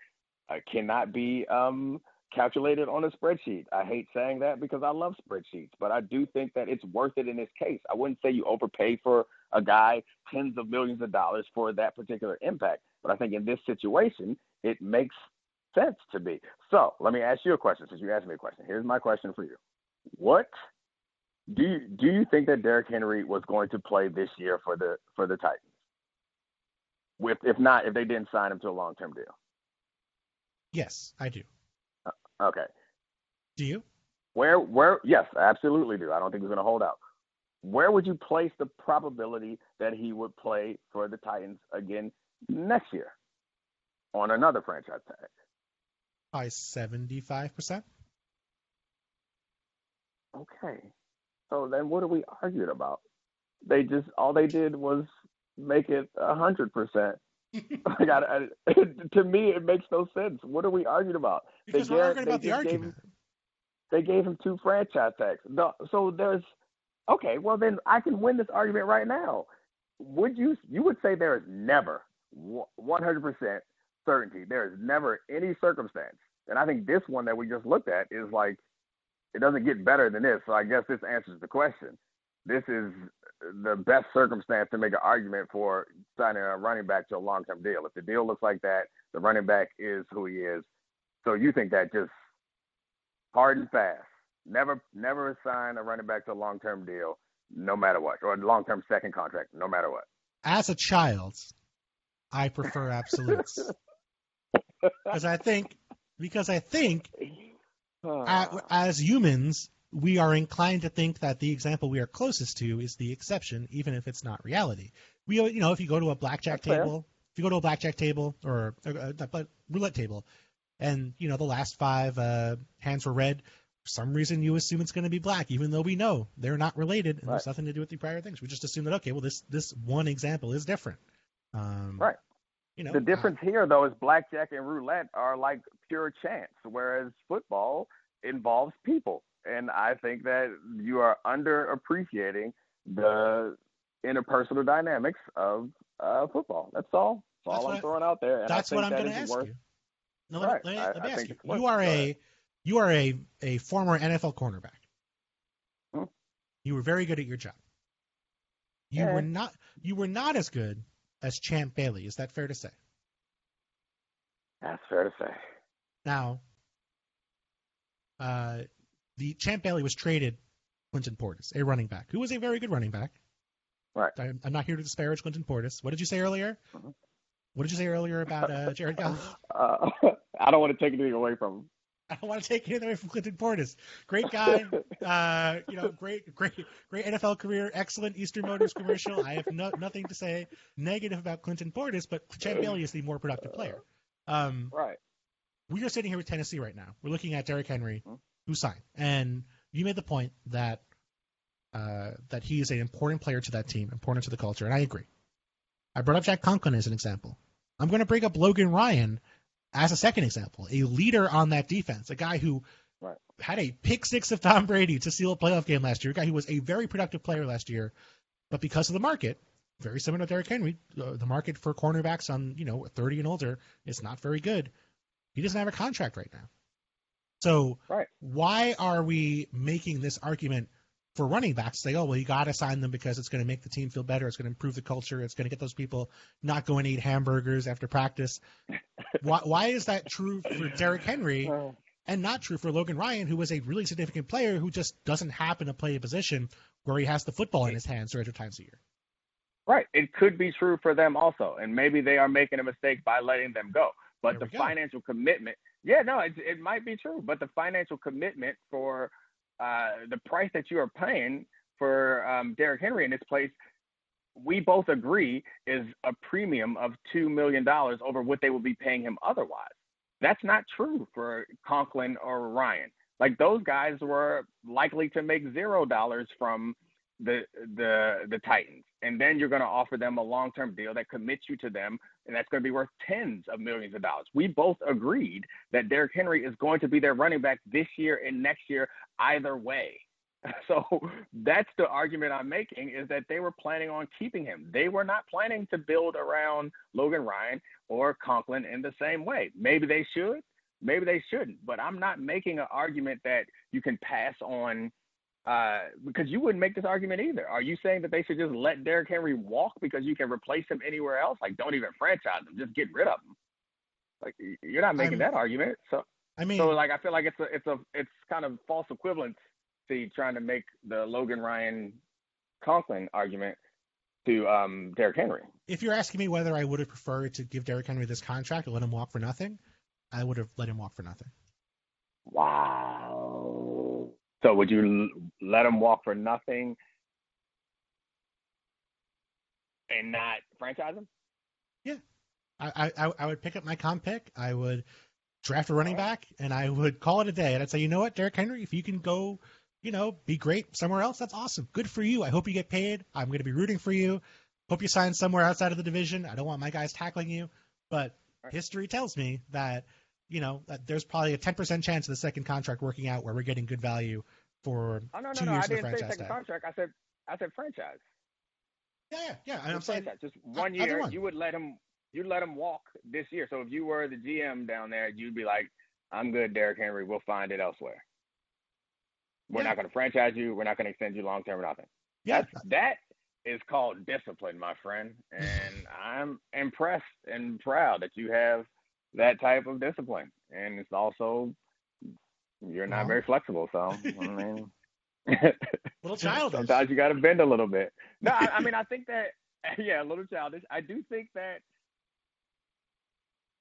uh, cannot be um, calculated on a spreadsheet. I hate saying that because I love spreadsheets, but I do think that it's worth it in this case. I wouldn't say you overpay for a guy tens of millions of dollars for that particular impact, but I think in this situation, it makes sense to me. So let me ask you a question since you asked me a question. Here's my question for you. What do you do you think that Derrick Henry was going to play this year for the for the Titans? With if not, if they didn't sign him to a long term deal. Yes, I do. Uh, okay. Do you? Where where yes, I absolutely do. I don't think he's gonna hold out. Where would you place the probability that he would play for the Titans again next year on another franchise tag? By seventy five percent. Okay. So then what are we arguing about? They just all they did was make it a hundred percent. Like, I- I- to me, it makes no sense. What are we arguing about? Because They we're arguing about the just gave argument. They gave him two franchise tags. No, so there's okay. Well, then I can win this argument right now. Would you? You would say there is never one hundred percent certainty. There is never any circumstance, and I think this one that we just looked at is like it doesn't get better than this. So I guess this answers the question. This is the best circumstance to make an argument for signing a running back to a long-term deal. If the deal looks like that, the running back is who he is. So you think that just hard and fast. Never, never sign a running back to a long-term deal, no matter what, or a long-term second contract, no matter what. As a child, I prefer absolutes because I think because I think as humans we are inclined to think that the example we are closest to is the exception, even if it's not reality. We, you know, if you go to a blackjack That's fair. table, if you go to a blackjack table or a, a, roulette table, and you know the last five uh, hands were red, for some reason you assume it's going to be black, even though we know they're not related and there's nothing to do with the prior things. We just assume that okay, well this this one example is different. Um, Right. You know, the uh, difference here, though, is blackjack and roulette are like pure chance, whereas football involves people. And I think that you are underappreciating the interpersonal dynamics of uh, football. That's all. That's all I'm I- throwing out there. And I That's think what I'm that going to ask worth- you. No, Right. let me, I- let me I ask think you. worth You are a you are a a former NFL cornerback. Hmm. You were very good at your job. You were not you were not as good as Champ Bailey. Is that fair to say? That's fair to say. Now, uh, the Champ Bailey was traded Clinton Portis, a running back who was a very good running back. Right. I'm, I'm not here to disparage Clinton Portis. What did you say earlier? Mhm. What did you say earlier about uh, Jared Goff? Uh, I don't want to take anything away from him. I don't want to take anything away from Clinton Portis. Great guy, uh, you know, great, great, great NFL career, excellent Eastern Motors commercial. I have no, nothing to say negative about Clinton Portis, but Champ Bailey is the more productive player. Um, Right. we are sitting here with Tennessee right now. We're looking at Derrick Henry, Mhm. Who signed, and you made the point that uh, that he is an important player to that team, important to the culture, and I agree. I brought up Jack Conklin as an example. I'm going to bring up Logan Ryan as a second example, a leader on that defense, a guy who Right. had a pick six of Tom Brady to seal a playoff game last year, a guy who was a very productive player last year, but because of the market, very similar to Derrick Henry, uh, the market for cornerbacks on you know 30 and older is not very good. He doesn't have a contract right now. So Right. why are we making this argument for running backs? Say, oh well, you got to sign them because it's going to make the team feel better. It's going to improve the culture. It's going to get those people not going to eat hamburgers after practice. why, why is that true for Derrick Henry and not true for Logan Ryan, who was a really significant player who just doesn't happen to play a position where he has the football in his hands 300 times a year? Right. It could be true for them also. And maybe they are making a mistake by letting them go. But There the financial commitment, yeah, no, it, it might be true. But the financial commitment for uh, the price that you are paying for um, Derrick Henry in this place, we both agree is a premium of $2 million over what they would be paying him otherwise. That's not true for Conklin or Ryan. Like those guys were likely to make zero dollars from the the the Titans, and then you're going to offer them a long term deal that commits you to them, and that's going to be worth tens of millions of dollars. We both agreed that Derrick Henry is going to be their running back this year and next year, either way. So that's the argument I'm making is that they were planning on keeping him. They were not planning to build around Logan Ryan or Conklin in the same way. Maybe they should, maybe they shouldn't. But I'm not making an argument that you can pass on uh, because you wouldn't make this argument either. Are you saying that they should just let Derrick Henry walk because you can replace him anywhere else? Like, don't even franchise him, just get rid of him. Like, you're not making I'm- that argument. So, I mean, so like, I feel like it's a, it's a, it's kind of false equivalency trying to make the Logan Ryan Conklin argument to um, Derrick Henry. if you're asking me whether I would have preferred to give Derrick Henry this contract and let him walk for nothing, I would have let him walk for nothing. So would you l- let him walk for nothing and not franchise him? I, I, I would pick up my comp pick. I would draft a running back, and I would call it a day. And I'd say, you know what, Derrick Henry, if you can go, you know, be great somewhere else, that's awesome. Good for you. I hope you get paid. I'm going to be rooting for you. Hope you sign somewhere outside of the division. I don't want my guys tackling you. But history tells me that, you know, that there's probably a 10% chance of the second contract working out where we're getting good value for Oh no, no, two no. years I of the didn't say franchise second tag. contract. I said I said franchise. Yeah, yeah, yeah. And I'm Just saying, franchise. just one year. one. You would let him. You'd let him walk this year. So if you were the GM down there, you'd be like, "I'm good, Derrick Henry. We'll find it elsewhere. We're Yeah. not going to franchise you. We're not going to extend you long term or nothing." yeah, That's that is called discipline, my friend. And I'm impressed and proud that you have that type of discipline. And it's also you're not Well. very flexible, so I mean little childish. sometimes you gotta bend a little bit. No, I, I mean I think that yeah, a little childish. I do think that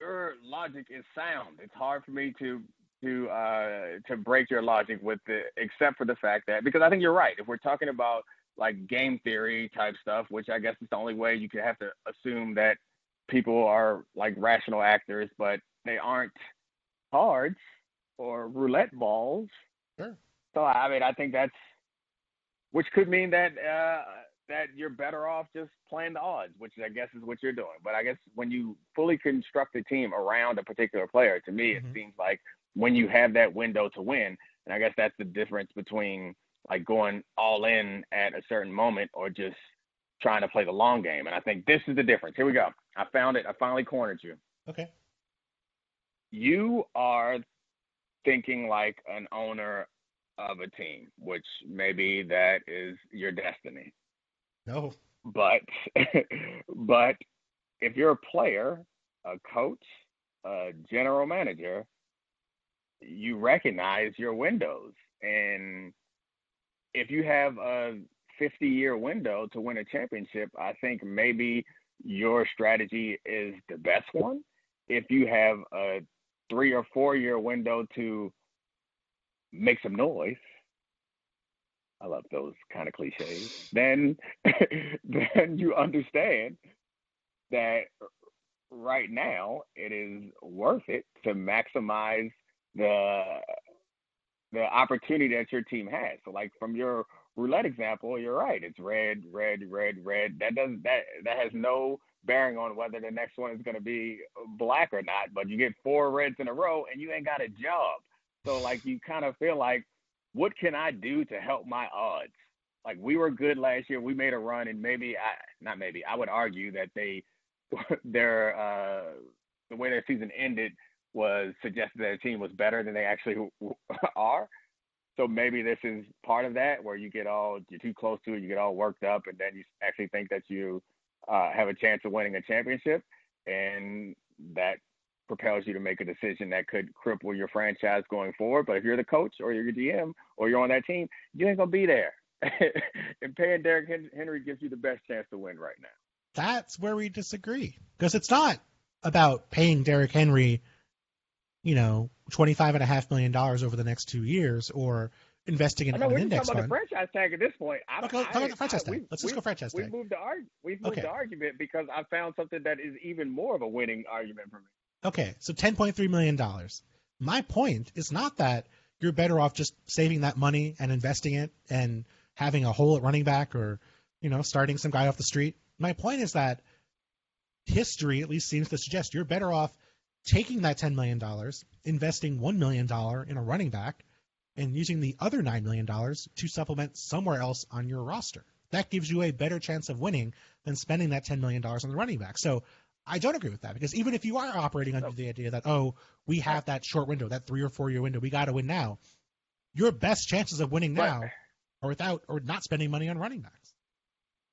your logic is sound. It's hard for me to to uh to break your logic with the except for the fact that because I think you're right. If we're talking about like game theory type stuff, which I guess is the only way you could have to assume that people are like rational actors, but they aren't cards or roulette balls. Sure. So I mean, I think that's which could mean that uh, that you're better off just playing the odds, which I guess is what you're doing. But I guess when you fully construct a team around a particular player, to me, Mhm. it seems like when you have that window to win, and I guess that's the difference between like going all in at a certain moment or just trying to play the long game. And I think this is the difference. Here we go. I found it. I finally cornered you. Okay. You are thinking like an owner of a team, which maybe that is your destiny. No. but but if you're a player, a coach, a general manager, you recognize your windows. And if you have a 50 year window to win a championship, I think maybe your strategy is the best one. If you have a three or four year window to make some noise, I love those kind of cliches. Then, then you understand that right now it is worth it to maximize the the opportunity that your team has. So, like from your roulette example, you're right. It's red, red, red, red. That doesn't that that has no bearing on whether the next one is going to be black or not. But you get four reds in a row, and you ain't got a job. So, like, you kind of feel like what can I do to help my odds? Like we were good last year. We made a run, and maybe I not maybe I would argue that they their uh, the way their season ended was suggested that the team was better than they actually are. So maybe this is part of that, where you get all you're too close to it, you get all worked up, and then you actually think that you uh, have a chance of winning a championship, and that propels you to make a decision that could cripple your franchise going forward. But if you're the coach or you're the GM or you're on that team, you ain't gonna be there. and paying Derrick Henry gives you the best chance to win right now. That's where we disagree because it's not about paying Derrick Henry, you know, twenty five and a half million dollars over the next two years or investing in I know, an we're index talking fund. about the franchise tag at this point. I, Okay, talk about the franchise I, tag. we, Let's just go franchise we tag. moved the arg- we've moved Okay. the argument because I found something that is even more of a winning argument for me. Okay, so ten point three million dollars. My point is not that you're better off just saving that money and investing it and having a hole at running back or you know starting some guy off the street. My point is that history at least seems to suggest you're better off taking that ten million dollars, investing one million dollar in a running back, and using the other nine million dollars to supplement somewhere else on your roster. That gives you a better chance of winning than spending that ten million dollars on the running back. So I don't agree with that because even if you are operating under the idea that oh we have that short window, that three or four year window, we got to win now. Your best chances of winning now are without or not spending money on running backs.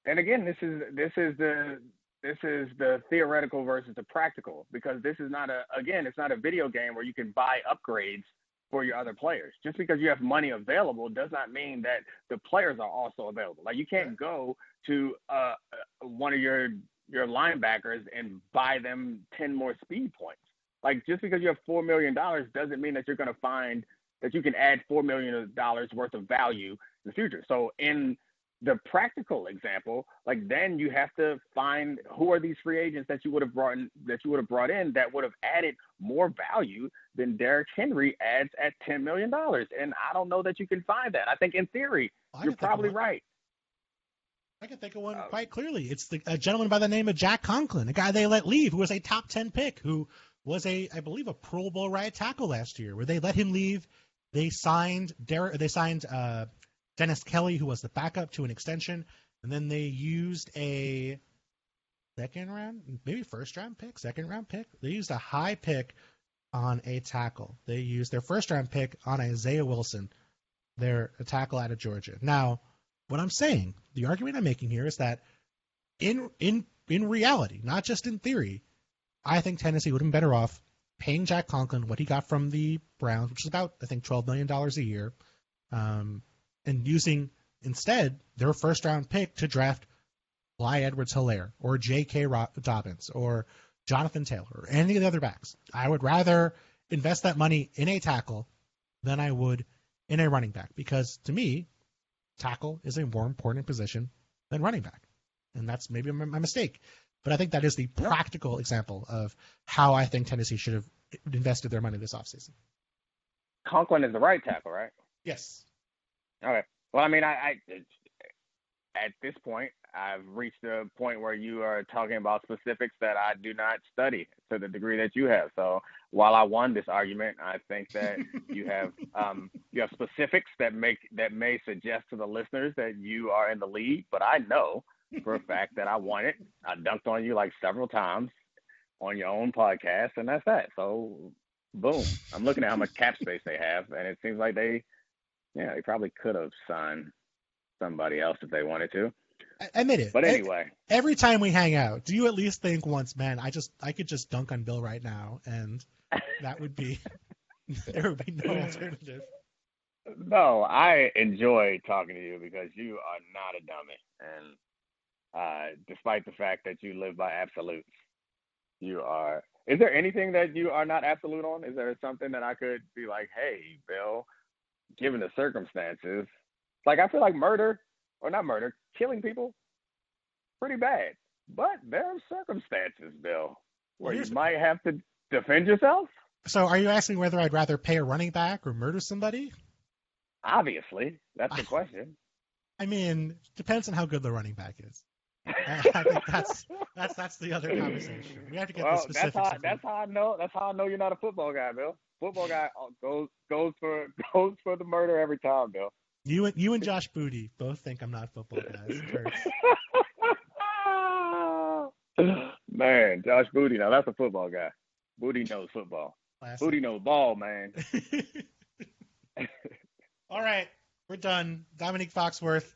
and again, this is this is the this is the theoretical versus the practical because this is not a again, it's not a video game where you can buy upgrades for your other players. Just because you have money available does not mean that the players are also available. Like you can't go to uh, one of your your linebackers and buy them ten more speed points. Like just because you have four million dollars doesn't mean that you're going to find that you can add four million dollars worth of value in the future. So in the practical example, like then you have to find who are these free agents that you would have brought in that you would have brought in that would have added more value than Derrick Henry adds at ten million dollars. And I don't know that you can find that. I think in theory, I you're can think of probably right. I can think of one Uh, quite clearly. It's the, a gentleman by the name of Jack Conklin, a guy they let leave, who was a top ten pick, who was a, I believe, a Pro Bowl right tackle last year, where they let him leave. They signed Derek, they signed uh, Dennis Kelly, who was the backup, to an extension, and then they used a second round, maybe first round pick, second round pick. They used a high pick on a tackle. They used their first round pick on Isaiah Wilson, their a tackle out of Georgia. Now, what I'm saying, the argument I'm making here is that in in in reality, not just in theory, I think Tennessee would have been better off paying Jack Conklin what he got from the Browns, which is about I think twelve million dollars a year, um, and using instead their first round pick to draft Clyde Edwards Helaire or J.K. Dobbins or Jonathan Taylor or any of the other backs. I would rather invest that money in a tackle than I would in a running back because to me, tackle is a more important position than running back. And that's maybe my, my mistake. But I think that is the practical example of how I think Tennessee should have invested their money this offseason. Conklin is the right tackle, right? Yes. Okay. Well, I mean, I, I at this point, I've reached a point where you are talking about specifics that I do not study to the degree that you have. So while I won this argument, I think that you have um, you have specifics that make that may suggest to the listeners that you are in the lead. But I know for a fact that I won it. I dunked on you like several times on your own podcast, and that's that. So boom, I'm looking at how much cap space they have, and it seems like they, yeah, they probably could have signed somebody else if they wanted to. Admit it. But anyway, every time we hang out, do you at least think once, man, I just I could just dunk on Bill right now, and that would be there would be no alternative. no, I enjoy talking to you because you are not a dummy, and uh, despite the fact that you live by absolutes, you are. Is there anything that you are not absolute on? Is there something that I could be like, hey, Bill, given the circumstances, like I feel like murder or not murder, killing people, pretty bad. But there are circumstances, Bill, where you might have to defend yourself. So, are you asking whether I'd rather pay a running back or murder somebody? Obviously, that's the ah. question. I mean, depends on how good the running back is. I think that's that's that's the other conversation. We have to get the well, that's how that's how I know that's how I know you're not a football guy, Bill. Football guy uh, goes goes for goes for the murder every time, Bill. You and you and Josh Booty both think I'm not football guys. Man, Josh Booty, now that's a football guy. Booty knows football. Classic. Booty knows ball, man. All right, we're done. Domonique Foxworth,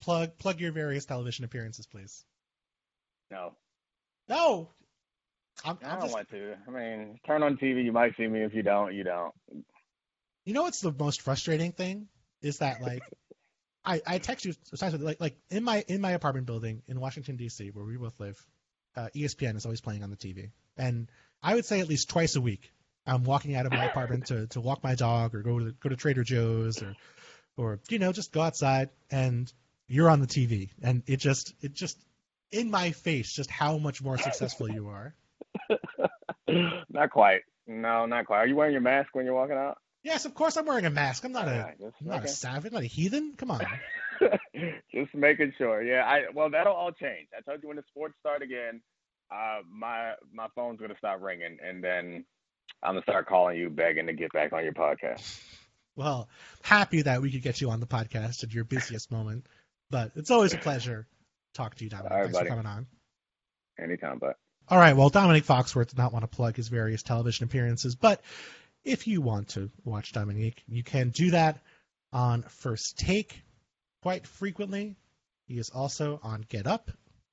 plug plug your various television appearances, please. No, No, I'm, I I'm don't just. want to. I mean, turn on TV. You might see me. If you don't, you don't. You know what's the most frustrating thing is that like. I, I text you sometimes like like in my in my apartment building in Washington D.C. where we both live, uh, ESPN is always playing on the TV, and I would say at least twice a week I'm walking out of my apartment to, to walk my dog or go to go to Trader Joe's or or you know just go outside and you're on the TV and it just it just in my face just how much more successful you are. not quite. No, not quite. Are you wearing your mask when you're walking out? Yes, of course I'm wearing a mask. I'm not a just- I'm not a savage, not a heathen. Come on. Just making sure. Yeah, I well that'll all change. I told you when the sports start again, uh my my phone's gonna stop ringing and then I'm gonna start calling you begging to get back on your podcast. Well, happy that we could get you on the podcast at your busiest moment, but it's always a pleasure to talk to you, Dominic. All right, Thanks buddy. for coming on. Anytime, but All right. Well, Dominic Foxworth did not want to plug his various television appearances, but if you want to watch Dominic, you can do that on First Take quite frequently. He is also on Get Up.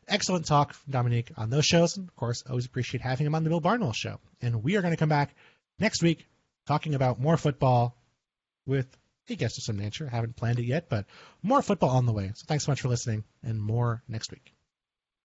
Excellent talk from Domonique on those shows. And of course, always appreciate having him on the Bill Barnwell show. And we are going to come back next week talking about more football with a guest of some nature. Haven't planned it yet, but more football on the way. So thanks so much for listening and more next week.